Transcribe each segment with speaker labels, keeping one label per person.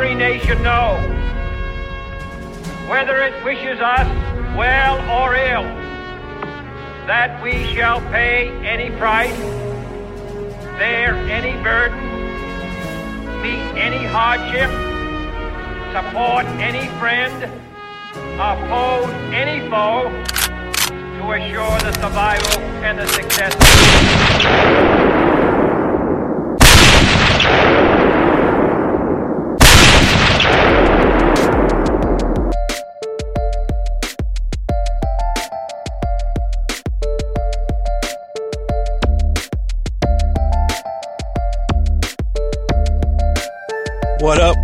Speaker 1: Every nation know, whether it wishes us well or ill, that we shall pay any price, bear any burden, meet any hardship, support any friend, oppose any foe to assure the survival and the success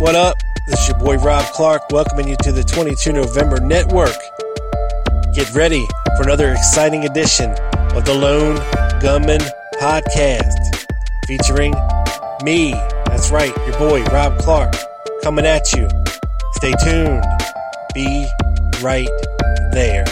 Speaker 2: What up? This is your boy Rob Clark welcoming you to the 22 November Network. Get ready for another exciting edition of the Lone Gunman Podcast featuring me. That's right, your boy Rob Clark coming at you. Stay tuned. Be right there.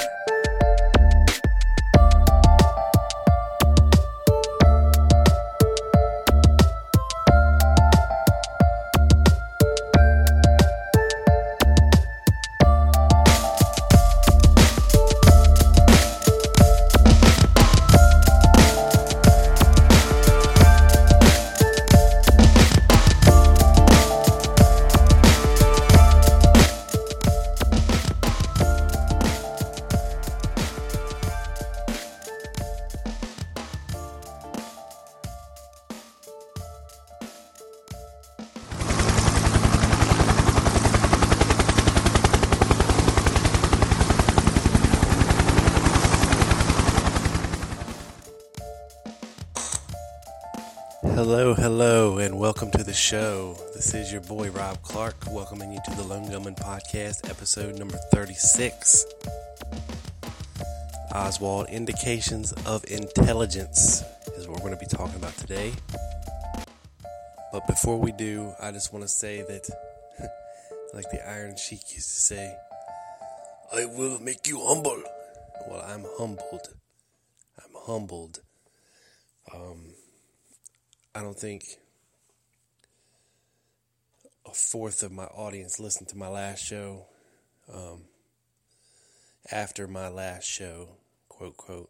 Speaker 2: Show. This is your boy Rob Clark, welcoming you to the Lone Gunman Podcast, episode number 36. Oswald Indications of Intelligence is what we're going to be talking about today. But before we do, I just want to say that, like the Iron Sheik used to say, I will make you humble. Well, I'm humbled. I'm humbled. Um, I don't think fourth of my audience listened to my last show. Um, after my last show, quote, quote.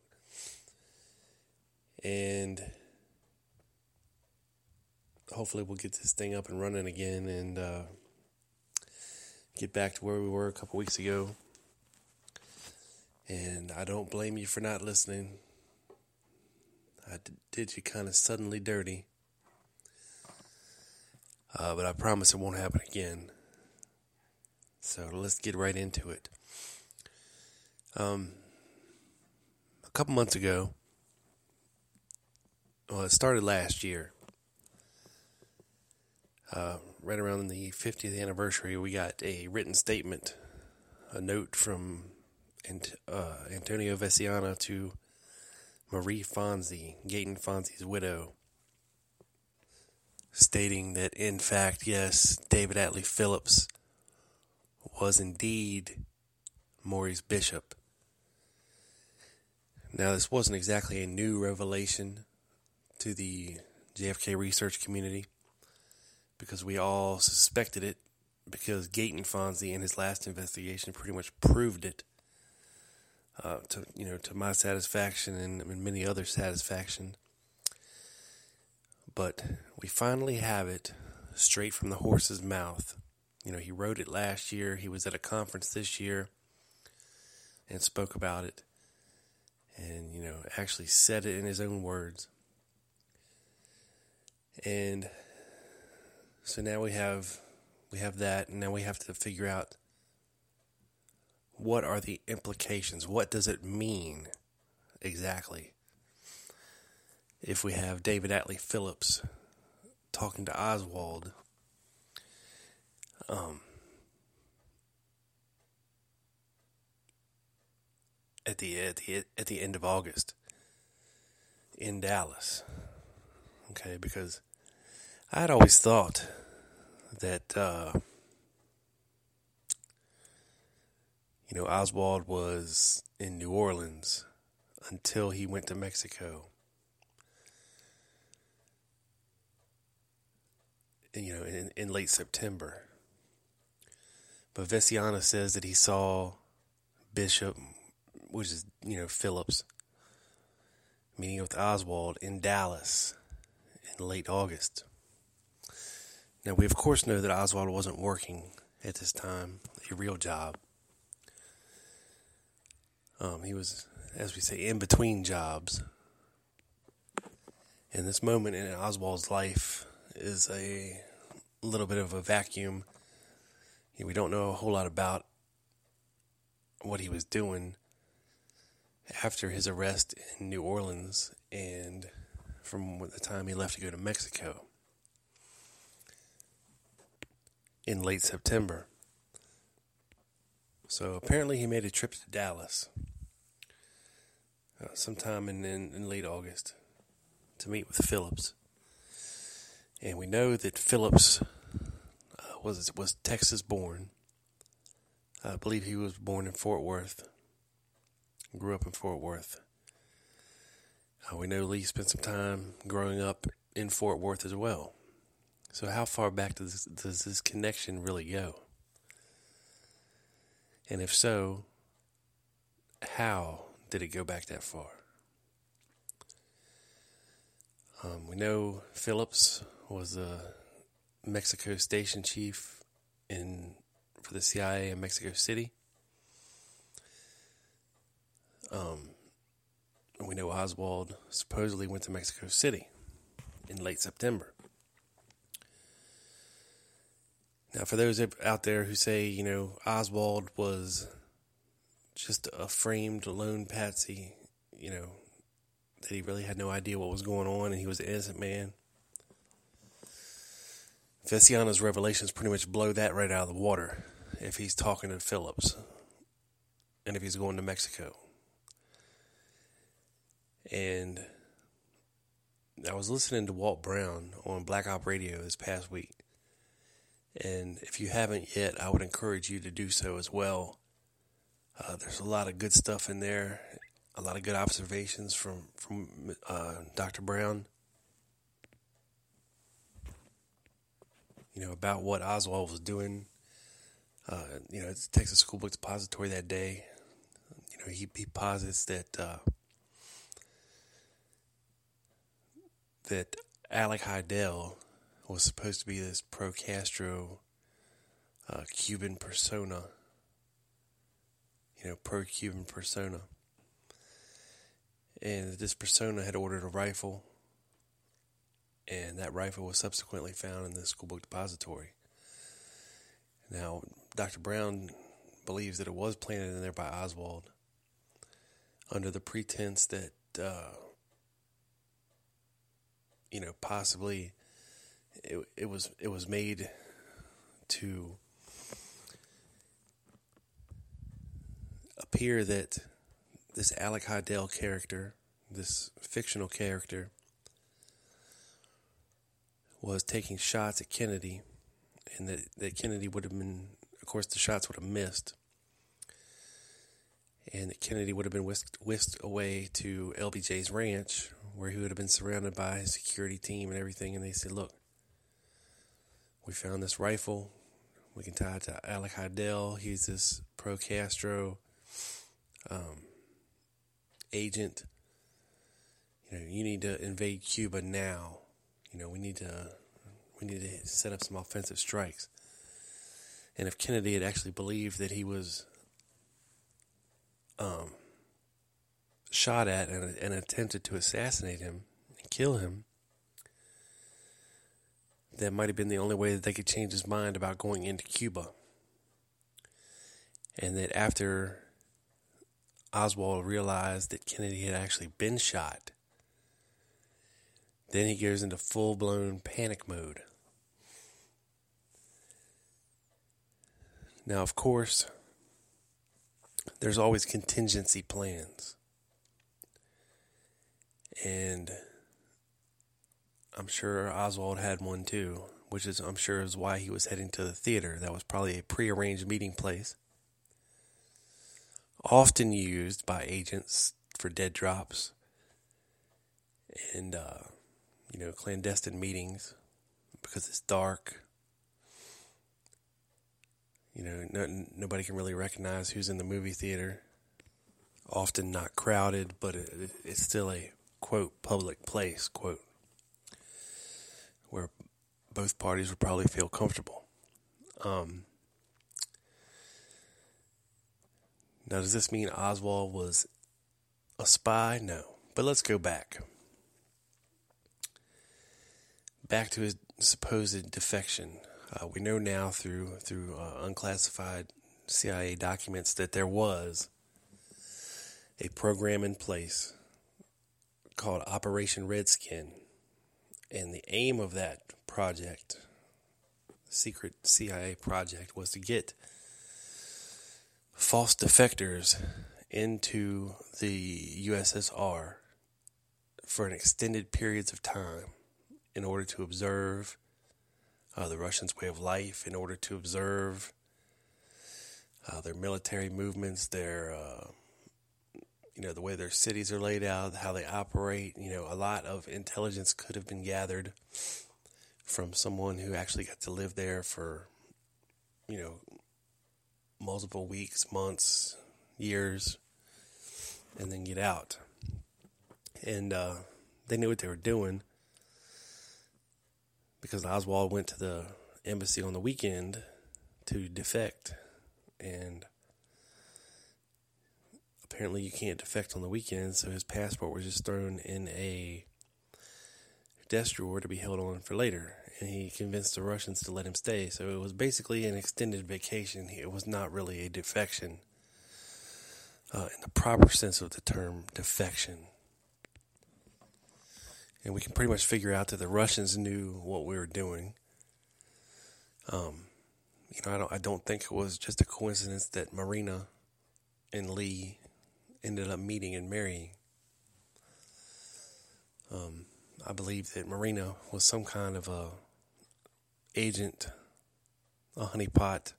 Speaker 2: And hopefully we'll get this thing up and running again and uh, get back to where we were a couple weeks ago. And I don't blame you for not listening. I did you kind of suddenly dirty. Uh, but I promise it won't happen again. So let's get right into it. Um, a couple months ago, well, it started last year. Uh, right around the 50th anniversary, we got a written statement, a note from Ant- uh, Antonio Veciana to Marie Fonzi, Gaeton Fonzi's widow, stating that, in fact, yes, David Atlee Phillips was indeed Maurice Bishop. Now, this wasn't exactly a new revelation to the JFK research community because we all suspected it because Gaeton Fonzi in his last investigation pretty much proved it. Uh, to you know, to my satisfaction and, and many other satisfaction. But we finally have it straight from the horse's mouth. You know, he wrote it last year. He was at a conference this year and spoke about it, and you know, actually said it in his own words. And so now we have we have that, and now we have to figure out what are the implications? What does it mean exactly? If we have David Atlee Phillips talking to Oswald. Um, at the at the at the end of August in Dallas. Okay, because I had always thought that uh, you know Oswald was in New Orleans until he went to Mexico. You know, in, in late September. But Veciana says that he saw Bishop, which is, you know, Phillips, meeting with Oswald in Dallas in late August. Now, we of course know that Oswald wasn't working at this time, a real job. Um, he was, as we say, in between jobs. And this moment in Oswald's life is a little bit of a vacuum. We don't know a whole lot about what he was doing after his arrest in New Orleans and from the time he left to go to Mexico in late September. So apparently he made a trip to Dallas uh, sometime in, in, in late August to meet with Phillips. And we know that Phillips uh, was was Texas born. I believe he was born in Fort Worth. Grew up in Fort Worth. Uh, we know Lee spent some time growing up in Fort Worth as well. So, how far back does this, does this connection really go? And if so, how did it go back that far? Um, we know Phillips was a Mexico station chief in for the CIA in Mexico City. Um, we know Oswald supposedly went to Mexico City in late September. Now, for those out there who say, you know, Oswald was just a framed lone patsy, you know, that he really had no idea what was going on and he was an innocent man. Veciana's revelations pretty much blow that right out of the water if he's talking to Phillips and if he's going to Mexico. And I was listening to Walt Brown on Black Op Radio this past week. And if you haven't yet, I would encourage you to do so as well. Uh, there's a lot of good stuff in there, a lot of good observations from from uh, Dr. Brown. You know about what Oswald was doing. Uh, you know, it's Texas School Book Depository that day. You know, he he posits that uh, that Alek Hidell was supposed to be this pro Castro uh, Cuban persona, you know, pro Cuban persona. And this persona had ordered a rifle, and that rifle was subsequently found in the school book depository. Now, Dr. Brown believes that it was planted in there by Oswald under the pretense that, uh, you know, possibly it, it was it was made to appear that this Alek Hidell character, this fictional character, was taking shots at Kennedy, and that, that Kennedy would have been, of course, the shots would have missed, and that Kennedy would have been whisked, whisked away to LBJ's ranch, where he would have been surrounded by his security team and everything, and they said, look, we found this rifle. We can tie it to Alek Hidell. He's this pro Castro um, agent. You know, you need to invade Cuba now. You know, we need to we need to set up some offensive strikes. And if Kennedy had actually believed that he was um, shot at and, and attempted to assassinate him and kill him, that might have been the only way that they could change his mind about going into Cuba. And that after Oswald realized that Kennedy had actually been shot, Then he goes into full blown panic mode. Now, of course, there's always contingency plans. And I'm sure Oswald had one too, which is, I'm sure, is why he was heading to the theater. That was probably a prearranged meeting place. Often used by agents for dead drops and, uh, you know, clandestine meetings because it's dark you know, no, nobody can really recognize who's in the movie theater. Often not crowded, but it, it's still a quote public place quote where both parties would probably feel comfortable. Um, now, does this mean Oswald was a spy? No, but let's go back. Back to his supposed defection. Uh, we know now through through uh, unclassified CIA documents that there was a program in place called Operation Redskin, and the aim of that project, secret CIA project, was to get false defectors into the USSR for an extended periods of time in order to observe uh, the Russians' way of life in order to observe uh, their military movements, their uh, you know the way their cities are laid out, how they operate. You know, a lot of intelligence could have been gathered from someone who actually got to live there for you know multiple weeks, months, years, and then get out. And uh, they knew what they were doing because Oswald went to the embassy on the weekend to defect, and apparently you can't defect on the weekend, so his passport was just thrown in a desk drawer to be held on for later. And he convinced the Russians to let him stay. So it was basically an extended vacation. It was not really a defection uh, in the proper sense of the term defection and we can pretty much figure out that the Russians knew what we were doing. Um, you know, I don't, I don't think it was just a coincidence that Marina and Lee ended up meeting and marrying. Um, I believe that Marina was some kind of a agent, a honeypot.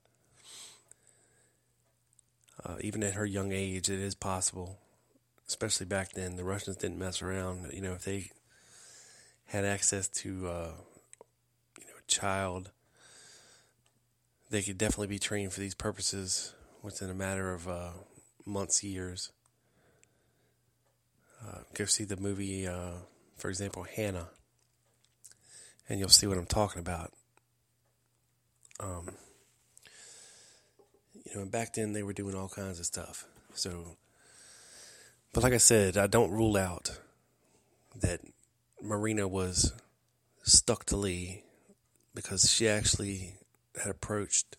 Speaker 2: Uh, even at her young age, it is possible, especially back then. The Russians didn't mess around. You know, if they had access to, uh, you know, child, they could definitely be trained for these purposes within a matter of uh, months, years. Uh, go see the movie, uh, for example, Hannah, and you'll see what I'm talking about. Um, you know, and back then they were doing all kinds of stuff. So, but like I said, I don't rule out that Marina was stuck to Lee because she actually had approached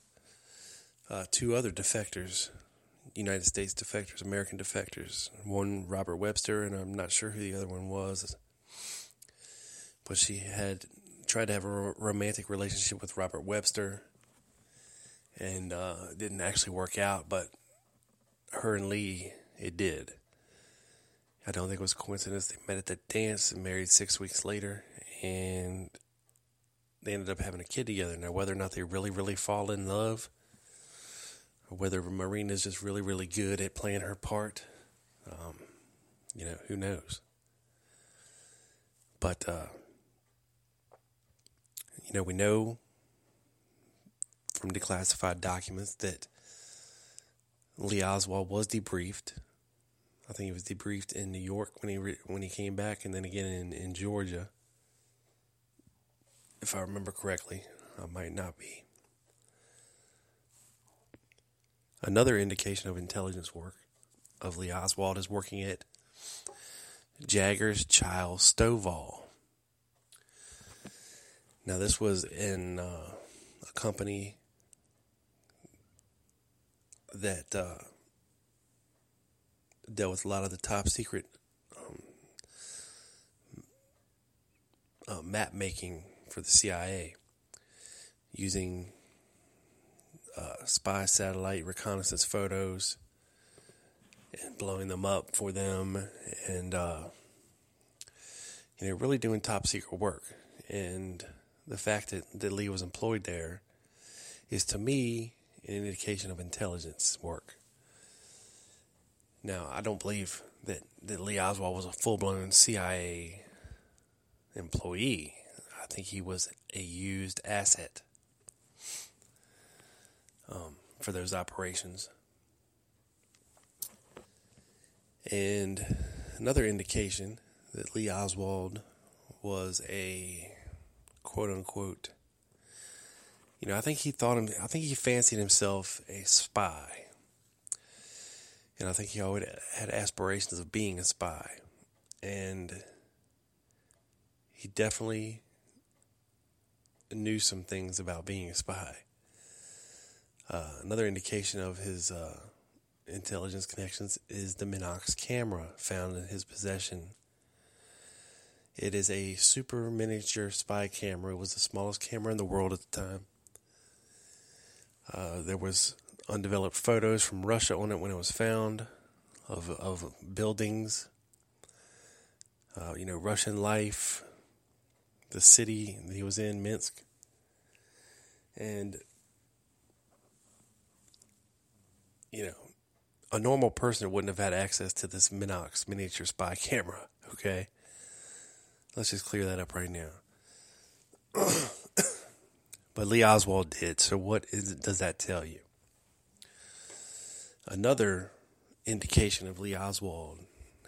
Speaker 2: uh, two other defectors, United States defectors, American defectors. One Robert Webster, and I'm not sure who the other one was. But she had tried to have a romantic relationship with Robert Webster, and uh, it didn't actually work out. But her and Lee, it did. I don't think it was a coincidence. They met at the dance and married six weeks later, and they ended up having a kid together. Now, whether or not they really, really fall in love, or whether Marina's just really, really good at playing her part, um, you know, who knows? But, uh, you know, we know from declassified documents that Lee Oswald was debriefed I think he was debriefed in New York when he re- when he came back, and then again in, in Georgia, if I remember correctly. I might not be. Another indication of intelligence work of Lee Oswald is working at Jaggars Chiles Stovall. Now, this was in uh, a company that uh, dealt with a lot of the top secret um, map making for the CIA using uh, spy satellite reconnaissance photos and blowing them up for them and uh, you know really doing top secret work. And the fact that, that lee was employed there is to me an indication of intelligence work now i don't believe that, that lee oswald was a full-blown cia employee i think he was a used asset um, for those operations And another indication that Lee Oswald was a quote unquote, you know, I think he thought him, I think he fancied himself a spy. And I think he always had aspirations of being a spy. And he definitely knew some things about being a spy. Uh, another indication of his uh, intelligence connections is the Minox camera found in his possession. It is a super miniature spy camera. It was the smallest camera in the world at the time. Uh, there was undeveloped photos from Russia on it when it was found of of buildings. Uh, you know, Russian life, the city he was in, Minsk, and you know, a normal person wouldn't have had access to this Minox miniature spy camera. Okay, let's just clear that up right now. but Lee Oswald did. So what is does that tell you? Another indication of Lee Oswald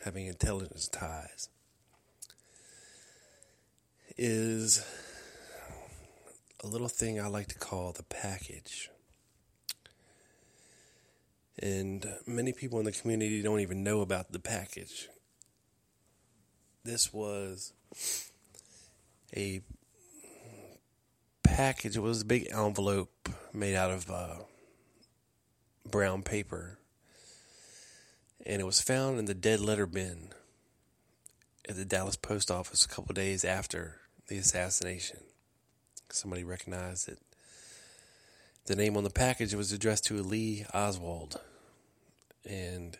Speaker 2: having intelligence ties is a little thing I like to call the package. And many people in the community don't even know about the package. This was a package, it was a big envelope made out of uh, brown paper. And it was found in the dead letter bin at the Dallas post office a couple of days after the assassination. Somebody recognized it. The name on the package was addressed to Lee Oswald and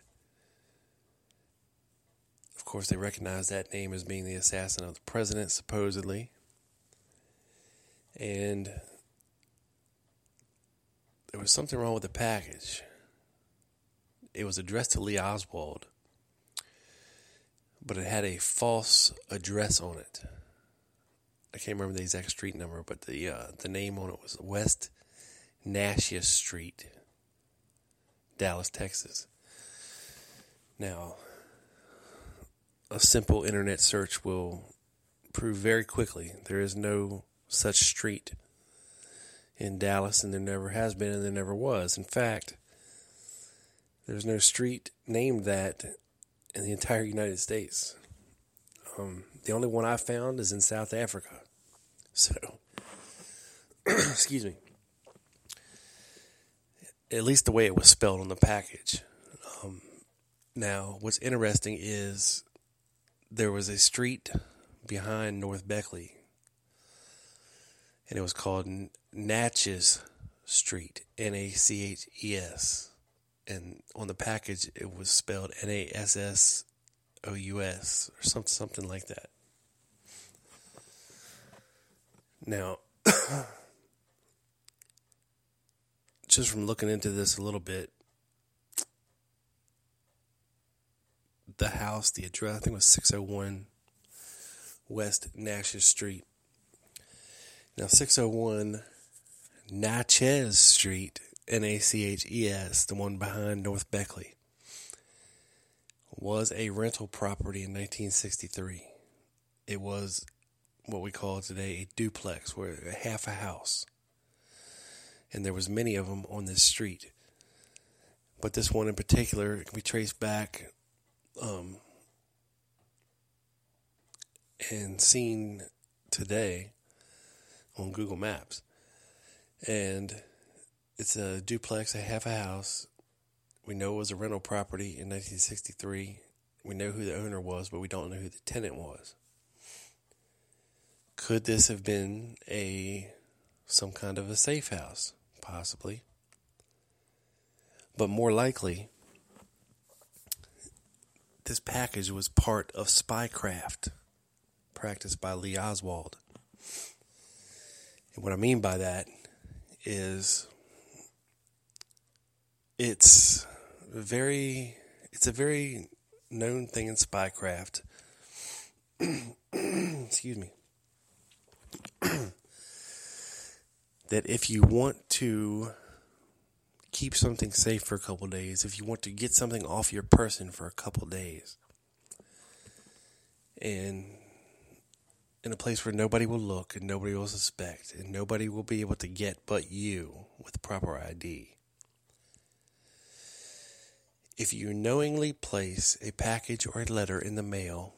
Speaker 2: of course, they recognized that name as being the assassin of the president, supposedly. And there was something wrong with the package. It was addressed to Lee Oswald, but it had a false address on it. I can't remember the exact street number, but the uh, the name on it was West Natchez Street, Dallas, Texas. Now, a simple internet search will prove very quickly there is no such street in Dallas, and there never has been, and there never was. In fact, there's no street named that in the entire United States. Um, the only one I found is in South Africa. So, excuse me. At least the way it was spelled on the package. Um, now, what's interesting is there was a street behind North Beckley, and it was called Natchez Street, N A C H E S. And on the package, it was spelled N A S S O U S or something, something like that. Now, just from looking into this a little bit, the house, the address, I think was 601 West Natchez Street. Now, 601 Natchez Street, N A C H E S, the one behind North Beckley, was a rental property in 1963. It was what we call today a duplex, where half a house, and there was many of them on this street. But this one in particular can be traced back um, and seen today on Google Maps. And it's a duplex, a half a house. We know it was a rental property in 1963. We know who the owner was, but we don't know who the tenant was. Could this have been a some kind of a safe house? Possibly. But more likely, this package was part of spycraft practiced by Lee Oswald. And what I mean by that is it's very it's a very known thing in spycraft. Excuse me. that if you want to keep something safe for a couple days, if you want to get something off your person for a couple days, and in a place where nobody will look and nobody will suspect and nobody will be able to get but you with proper ID. If you knowingly place a package or a letter in the mail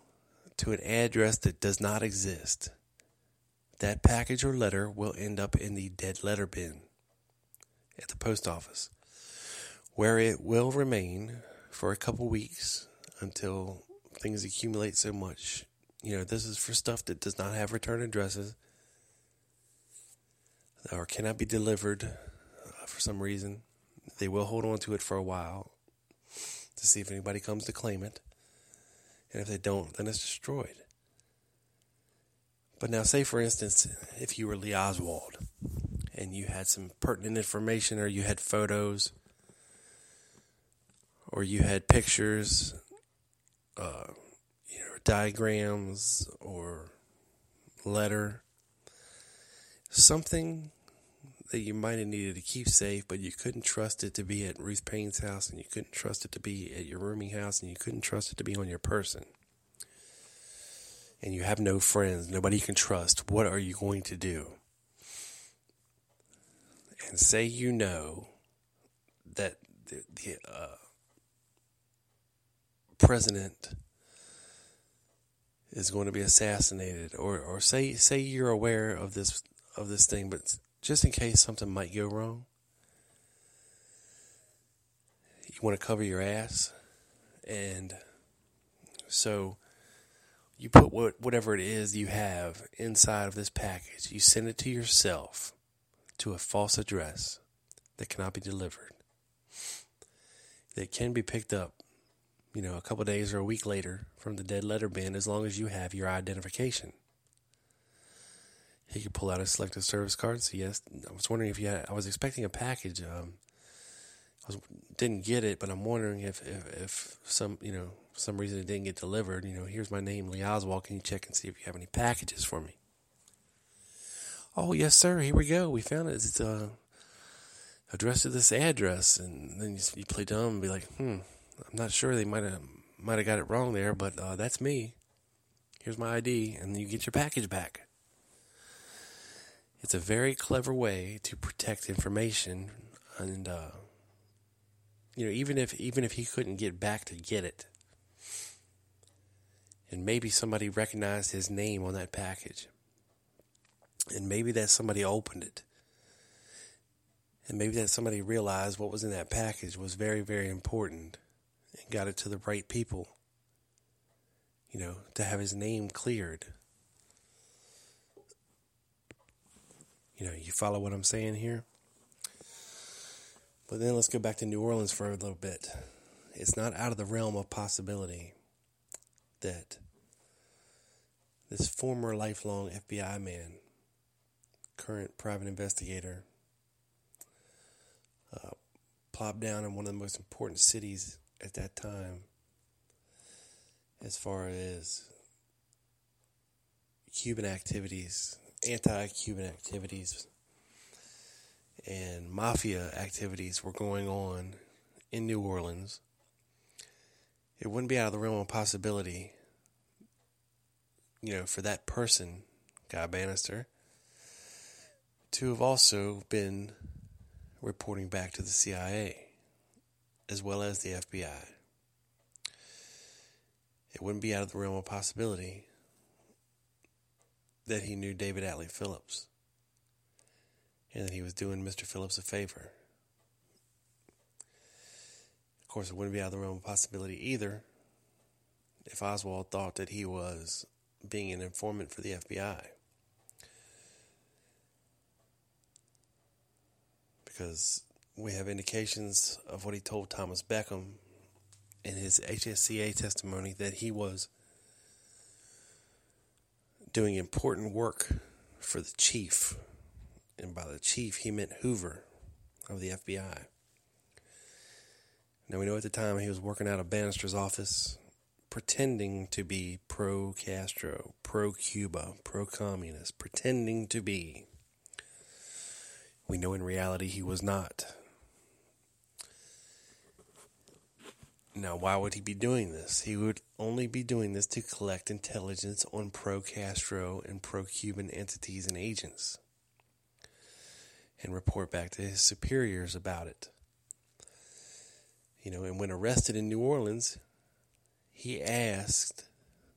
Speaker 2: to an address that does not exist, that package or letter will end up in the dead letter bin at the post office, where it will remain for a couple weeks until things accumulate so much. You know, this is for stuff that does not have return addresses or cannot be delivered uh, for some reason. They will hold on to it for a while to see if anybody comes to claim it. And if they don't, then it's destroyed. But now, say for instance, if you were Lee Oswald and you had some pertinent information, or you had photos, or you had pictures, uh, diagrams, or letter, something that you might have needed to keep safe, but you couldn't trust it to be at Ruth Paine's house, and you couldn't trust it to be at your rooming house, and you couldn't trust it to be on your person. And you have no friends, nobody you can trust. What are you going to do? And say you know that the, the uh, president is going to be assassinated, or, or say say you're aware of this of this thing, but just in case something might go wrong, you want to cover your ass. And so you put what, whatever it is you have inside of this package, you send it to yourself to a false address that cannot be delivered, that can be picked up, you know, a couple days or a week later from the dead letter bin as long as you have your identification. He could pull out his selective service card. So yes, I was wondering if you had. I was expecting a package. Um, I was, didn't get it, but I'm wondering if, if, if some you know some reason it didn't get delivered. You know, here's my name, Lee Oswald. Can you check and see if you have any packages for me? Oh yes, sir. Here we go. We found it. It's uh, addressed to this address, and then you, you play dumb and be like, hmm, I'm not sure. They might have might have got it wrong there, but uh, that's me. Here's my ID, and you get your package back. It's a very clever way to protect information, and uh, you know, even if even if he couldn't get back to get it, and maybe somebody recognized his name on that package, and maybe that somebody opened it, and maybe that somebody realized what was in that package was very very important, got it to the right people. You know, to have his name cleared. You know, you follow what I'm saying here? But then let's go back to New Orleans for a little bit. It's not out of the realm of possibility that this former lifelong FBI man, current private investigator, uh, plopped down in one of the most important cities at that time as far as Cuban activities anti Cuban activities and mafia activities were going on in New Orleans, it wouldn't be out of the realm of possibility, you know, for that person, Guy Banister, to have also been reporting back to the CIA as well as the FBI. It wouldn't be out of the realm of possibility that he knew David Atlee Phillips and that he was doing Mr. Phillips a favor. Of course, it wouldn't be out of the realm of possibility either if Oswald thought that he was being an informant for the FBI. Because we have indications of what he told Thomas Beckham in his HSCA testimony that he was doing important work for the chief. And by the chief, he meant Hoover of the FBI. Now, we know at the time he was working out of Banister's office, pretending to be pro Castro, pro Cuba, pro communist, pretending to be. We know in reality he was not. Now, why would he be doing this? He would only be doing this to collect intelligence on pro Castro and pro Cuban entities and agents and report back to his superiors about it. You know, and when arrested in New Orleans, he asked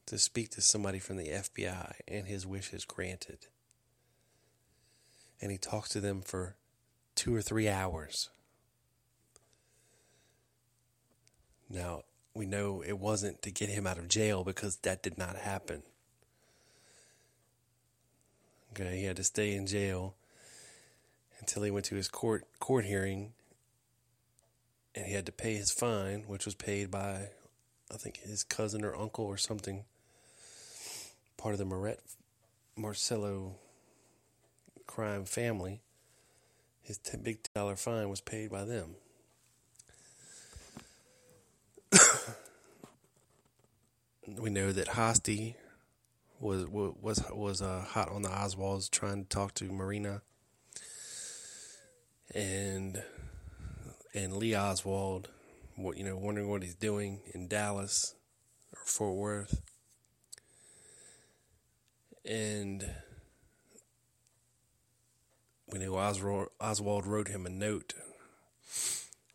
Speaker 2: to speak to somebody from the FBI, and his wish is granted. And he talks to them for two or three hours. Now, we know it wasn't to get him out of jail because that did not happen. Okay, he had to stay in jail until he went to his court court hearing and he had to pay his fine, which was paid by I think his cousin or uncle or something, part of the Moret Marcello crime family. His t- big dollar fine was paid by them. we know that Hosty was was was uh, hot on the Oswalds trying to talk to Marina, and and Lee Oswald, what you know, wondering what he's doing in Dallas or Fort Worth, and we know Oswald, Oswald wrote him a note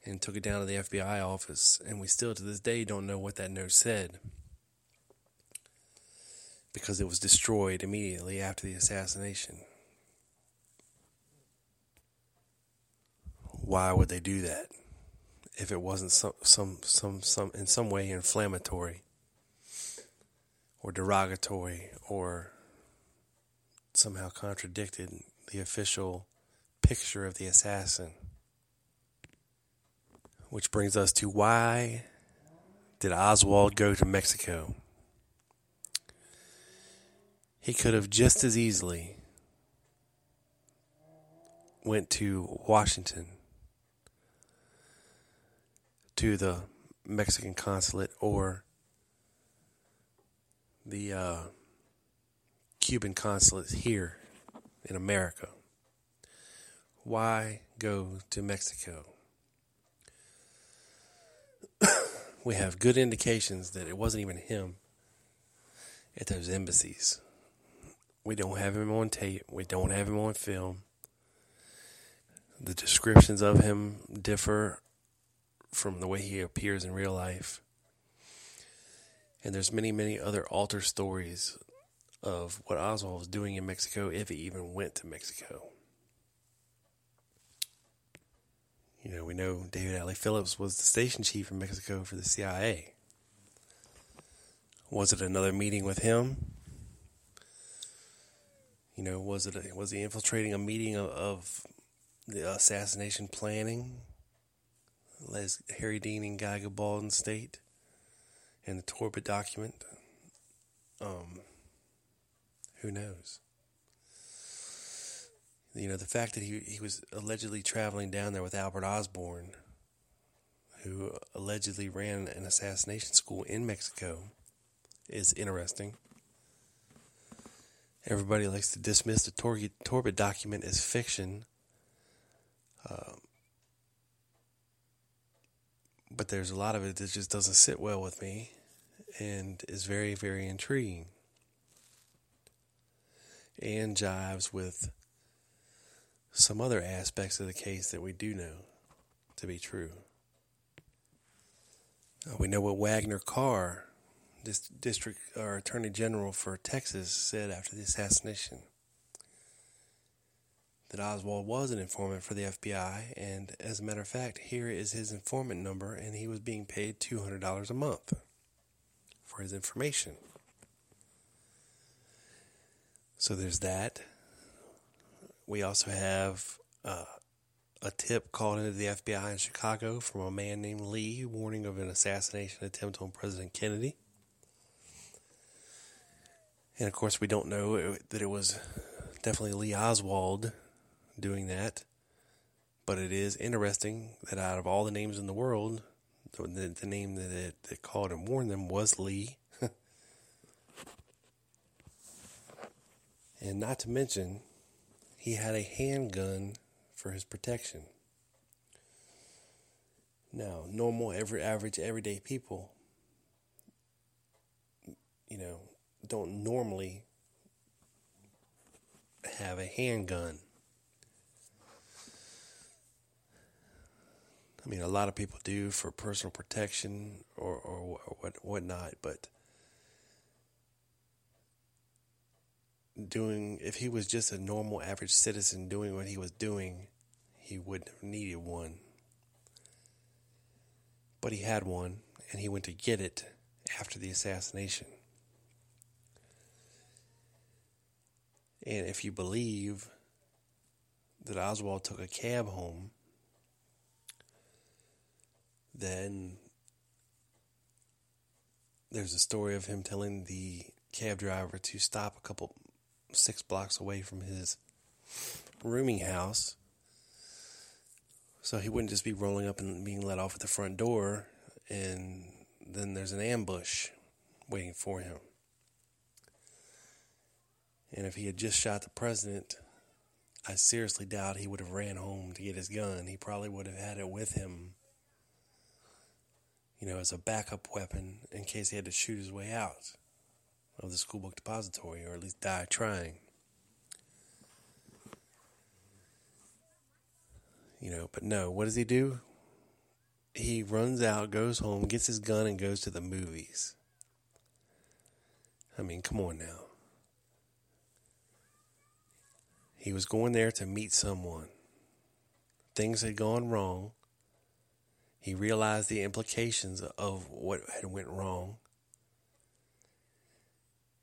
Speaker 2: and took it down to the FBI office, and we still to this day don't know what that note said because it was destroyed immediately after the assassination. Why would they do that if it wasn't some some some some in some way inflammatory or derogatory or somehow contradicted the official picture of the assassin? Which brings us to why did Oswald go to Mexico? He could have just as easily went to Washington to the Mexican consulate or the uh, Cuban consulate here in America. Why go to Mexico? We have good indications that it wasn't even him at those embassies. We don't have him on tape. We don't have him on film. The descriptions of him differ from the way he appears in real life. And there's many, many other alter stories of what Oswald was doing in Mexico if he even went to Mexico. You know, we know David Atlee Phillips was the station chief in Mexico for the CIA. Was it another meeting with him? You know, was it a, was he infiltrating a meeting of, of the assassination planning? Les Harry Dean and Guy Gabaldon state and the Torbitt document. Um, who knows? You know, the fact that he, he was allegedly traveling down there with Albert Osborne, who allegedly ran an assassination school in Mexico, is interesting. Everybody likes to dismiss the Tor- document as fiction. Uh, but there's a lot of it that just doesn't sit well with me and is very, very intriguing. And jives with some other aspects of the case that we do know to be true. Uh, we know what Waggoner Carr this district or attorney general for Texas said after the assassination that Oswald was an informant for the FBI, and as a matter of fact, here is his informant number, and he was being paid two hundred dollars a month for his information. So there's that. We also have uh, a tip called into the FBI in Chicago from a man named Lee warning of an assassination attempt on President Kennedy. And of course, we don't know that it was definitely Lee Oswald doing that. But it is interesting that out of all the names in the world, the, the name that it that called and warned them was Lee. and not to mention, he had a handgun for his protection. Now, normal, every average, everyday people, you know, don't normally have a handgun. I mean, a lot of people do for personal protection or, or, what whatnot, but doing if he was just a normal average citizen doing what he was doing, he wouldn't have needed one. But he had one, and he went to get it after the assassination. And if you believe that Oswald took a cab home, then there's a story of him telling the cab driver to stop a couple six blocks away from his rooming house. So he wouldn't just be rolling up and being let off at the front door and then there's an ambush waiting for him. And if he had just shot the president, I seriously doubt he would have ran home to get his gun. He probably would have had it with him, you know, as a backup weapon in case he had to shoot his way out of the school book depository or at least die trying. You know, but no, what does he do? He runs out, goes home, gets his gun, and goes to the movies. I mean, come on now. He was going there to meet someone. Things had gone wrong. He realized the implications of what had went wrong.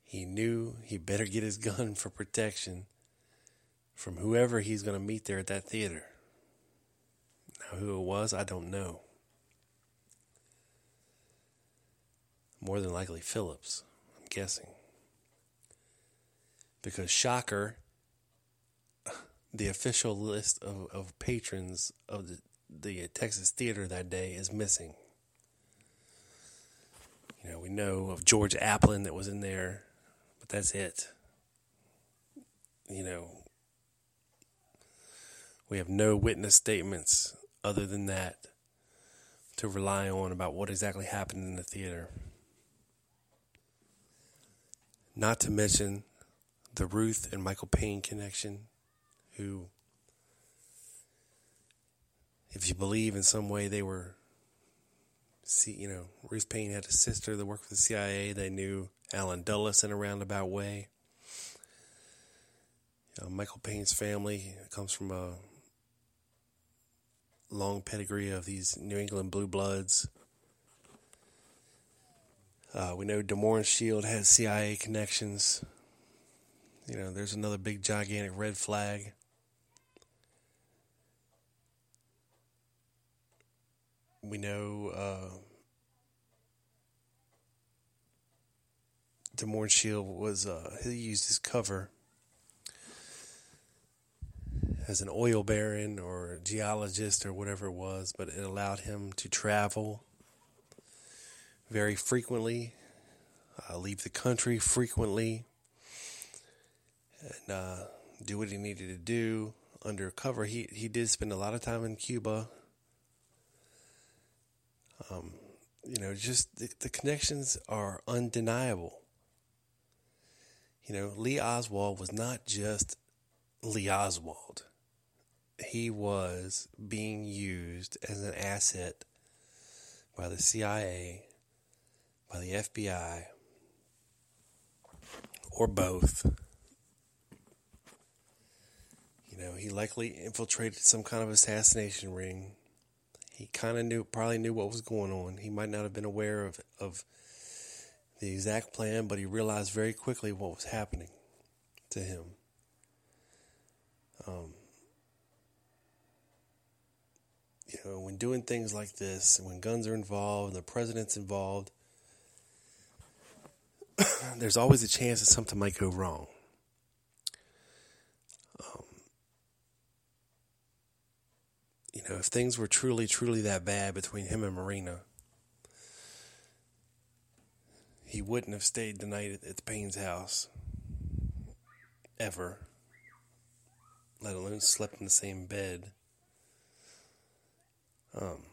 Speaker 2: He knew he better get his gun for protection from whoever he's going to meet there at that theater. Now, who it was, I don't know. More than likely Phillips, I'm guessing. Because Shocker the official list of, of patrons of the, the Texas Theater that day is missing. You know, we know of George Applin that was in there, but that's it. You know, we have no witness statements other than that to rely on about what exactly happened in the theater. Not to mention the Ruth and Michael Paine connection who, if you believe in some way they were, see, you know, Ruth Paine had a sister that worked for the CIA. They knew Allen Dulles in a roundabout way. You know, Michael Paine's family comes from a long pedigree of these New England blue bloods. Uh, we know De Mohrenschildt has CIA connections. You know, there's another big, gigantic red flag. We know uh, De Mohrenschildt was uh, he used his cover as an oil baron or geologist or whatever it was, but it allowed him to travel very frequently, uh, leave the country frequently, and uh, do what he needed to do undercover. He he did spend a lot of time in Cuba um, you know, just the, the connections are undeniable. You know, Lee Oswald was not just Lee Oswald. He was being used as an asset by the CIA, by the FBI, or both. You know, he likely infiltrated some kind of assassination ring he kind of knew, probably knew what was going on. He might not have been aware of, of the exact plan, but he realized very quickly what was happening to him. Um, you know, when doing things like this, when guns are involved, and the president's involved, there's always a chance that something might go wrong. Know, if things were truly, truly that bad between him and Marina, he wouldn't have stayed the night at the Paine's house ever, let alone slept in the same bed. Um,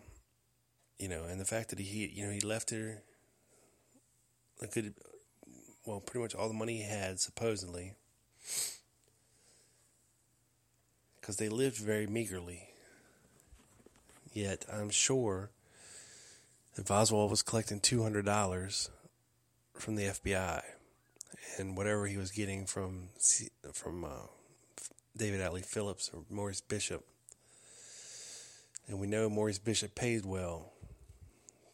Speaker 2: you know, and the fact that he, you know, he left her a good, well, pretty much all the money he had, supposedly, because they lived very meagerly. Yet, I'm sure if Oswald was collecting $200 from the FBI and whatever he was getting from from uh, David Atlee Phillips or Maurice Bishop, and we know Maurice Bishop paid well,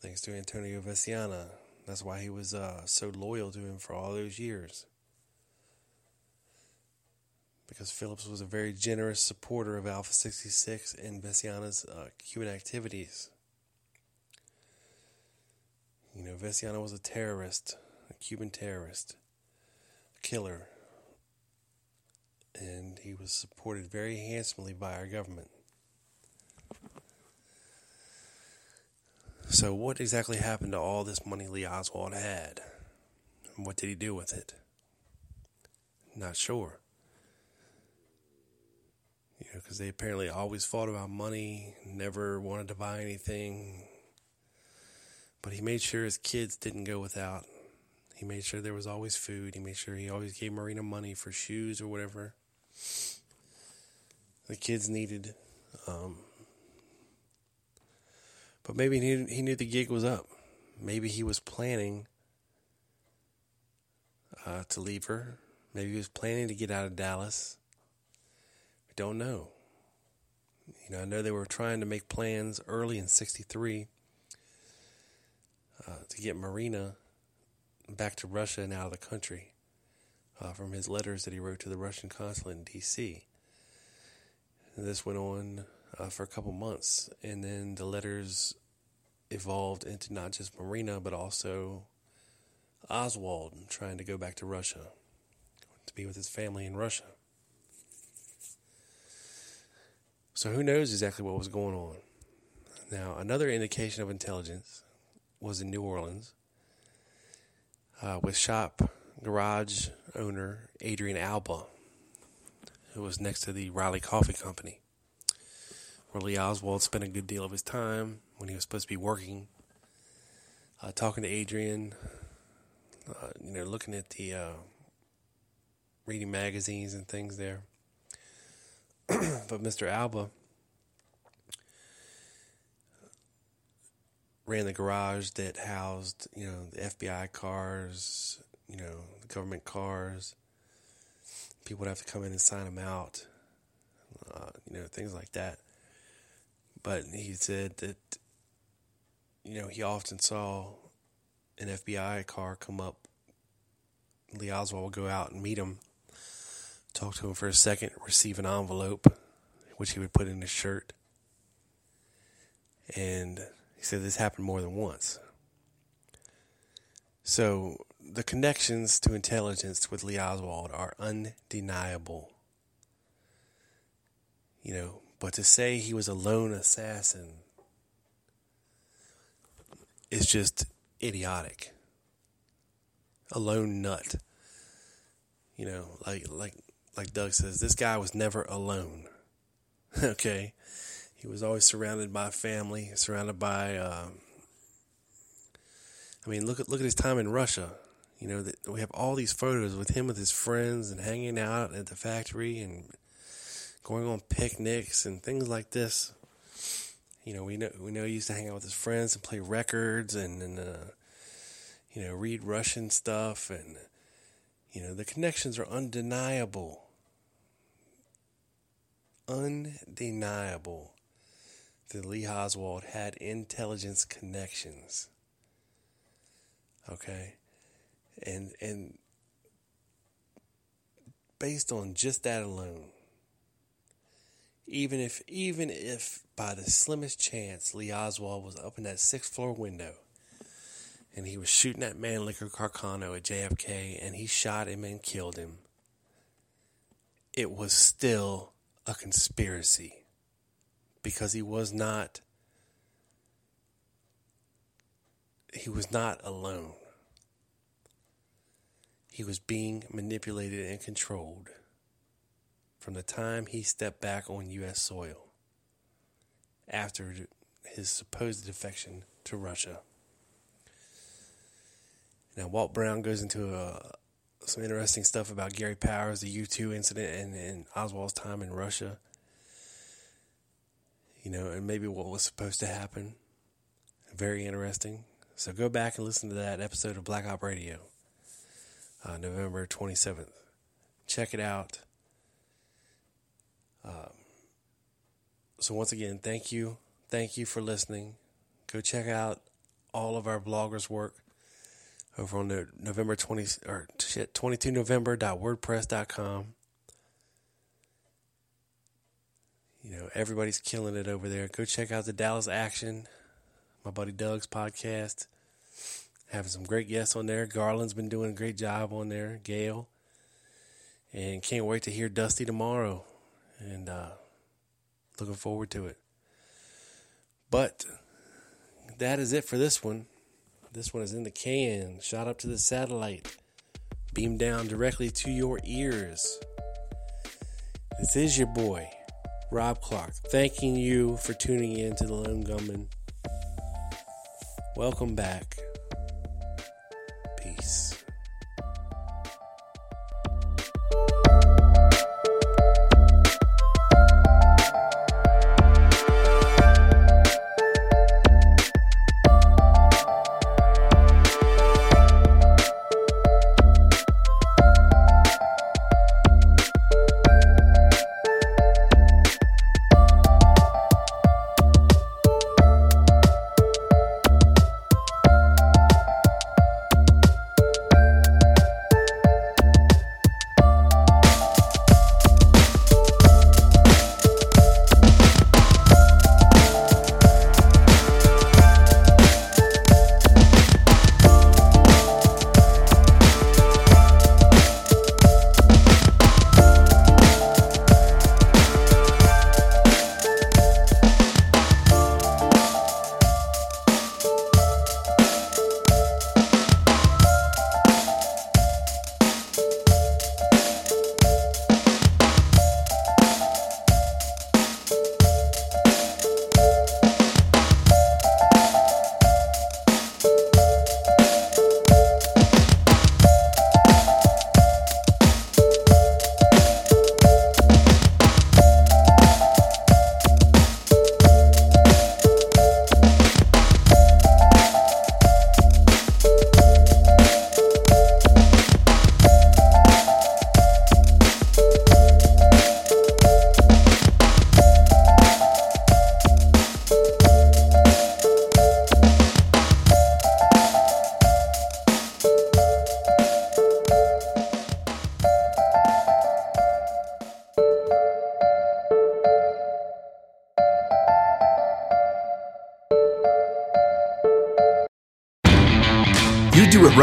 Speaker 2: thanks to Antonio Veciana. That's why he was uh, so loyal to him for all those years. Because Phillips was a very generous supporter of Alpha 66 and Veciana's uh, Cuban activities. You know, Vesiana was a terrorist, a Cuban terrorist, a killer, and he was supported very handsomely by our government. So, what exactly happened to all this money Lee Oswald had? What did he do with it? Not sure. You know, because they apparently always fought about money, never wanted to buy anything. But he made sure his kids didn't go without. He made sure there was always food. He made sure he always gave Marina money for shoes or whatever the kids needed. Um, but maybe he knew, he knew the gig was up. Maybe he was planning uh, to leave her. Maybe he was planning to get out of Dallas. We don't know. You know, I know they were trying to make plans early in '63 uh, to get Marina back to Russia and out of the country uh, from his letters that he wrote to the Russian consulate in D.C. And this went on uh, for a couple months, and then the letters evolved into not just Marina, but also Oswald trying to go back to Russia to be with his family in Russia. So who knows exactly what was going on? Now, another indication of intelligence was in New Orleans uh, with shop garage owner Adrian Alba, who was next to the Reily Coffee Company where Lee Oswald spent a good deal of his time when he was supposed to be working, uh, talking to Adrian, uh, you know, looking at the uh, reading magazines and things there. but Mr. Alba ran the garage that housed, you know, the FBI cars, you know, the government cars. People would have to come in and sign them out, uh, you know, things like that. But he said that, you know, he often saw an FBI car come up. Lee Oswald would go out and meet him, talk to him for a second, receive an envelope, which he would put in his shirt. And he said this happened more than once. So the connections to intelligence with Lee Oswald are undeniable. You know, but to say he was a lone assassin is just idiotic. A lone nut. You know, like like like Doug says, this guy was never alone. okay, he was always surrounded by family, surrounded by. Um, I mean, look at look at his time in Russia. You know, we have all these photos with him with his friends and hanging out at the factory and going on picnics and things like this. You know, we know we know he used to hang out with his friends and play records and, and uh, you know read Russian stuff and you know the connections are undeniable, undeniable. That Lee Oswald had intelligence connections. Okay, and and based on just that alone even if even if by the slimmest chance Lee Oswald was up in that sixth floor window and he was shooting at Mannlicher Carcano at JFK and he shot him and killed him, it was still a conspiracy because he was not he was not alone. He was being manipulated and controlled from the time he stepped back on U.S. soil after his supposed defection to Russia. Now, Walt Brown goes into uh, some interesting stuff about Gary Powers, the U 2 incident, and, and Oswald's time in Russia. You know, and maybe what was supposed to happen. Very interesting. So go back and listen to that episode of Black Op Radio, uh, November 27th. Check it out. Um, so, once again, thank you. Thank you for listening. Go check out all of our bloggers' work over on the November 20 or shit 22november.wordpress.com. You know, everybody's killing it over there. Go check out the Dallas Action, my buddy Doug's podcast. Having some great guests on there. Garland's been doing a great job on there, Gail. And can't wait to hear Dusty tomorrow. And uh, looking forward to it. But that is it for this one. This one is in the can. Shot up to the satellite. Beamed down directly to your ears. This is your boy, Rob Clark, thanking you for tuning in to the Lone Gunman. Welcome back. Peace.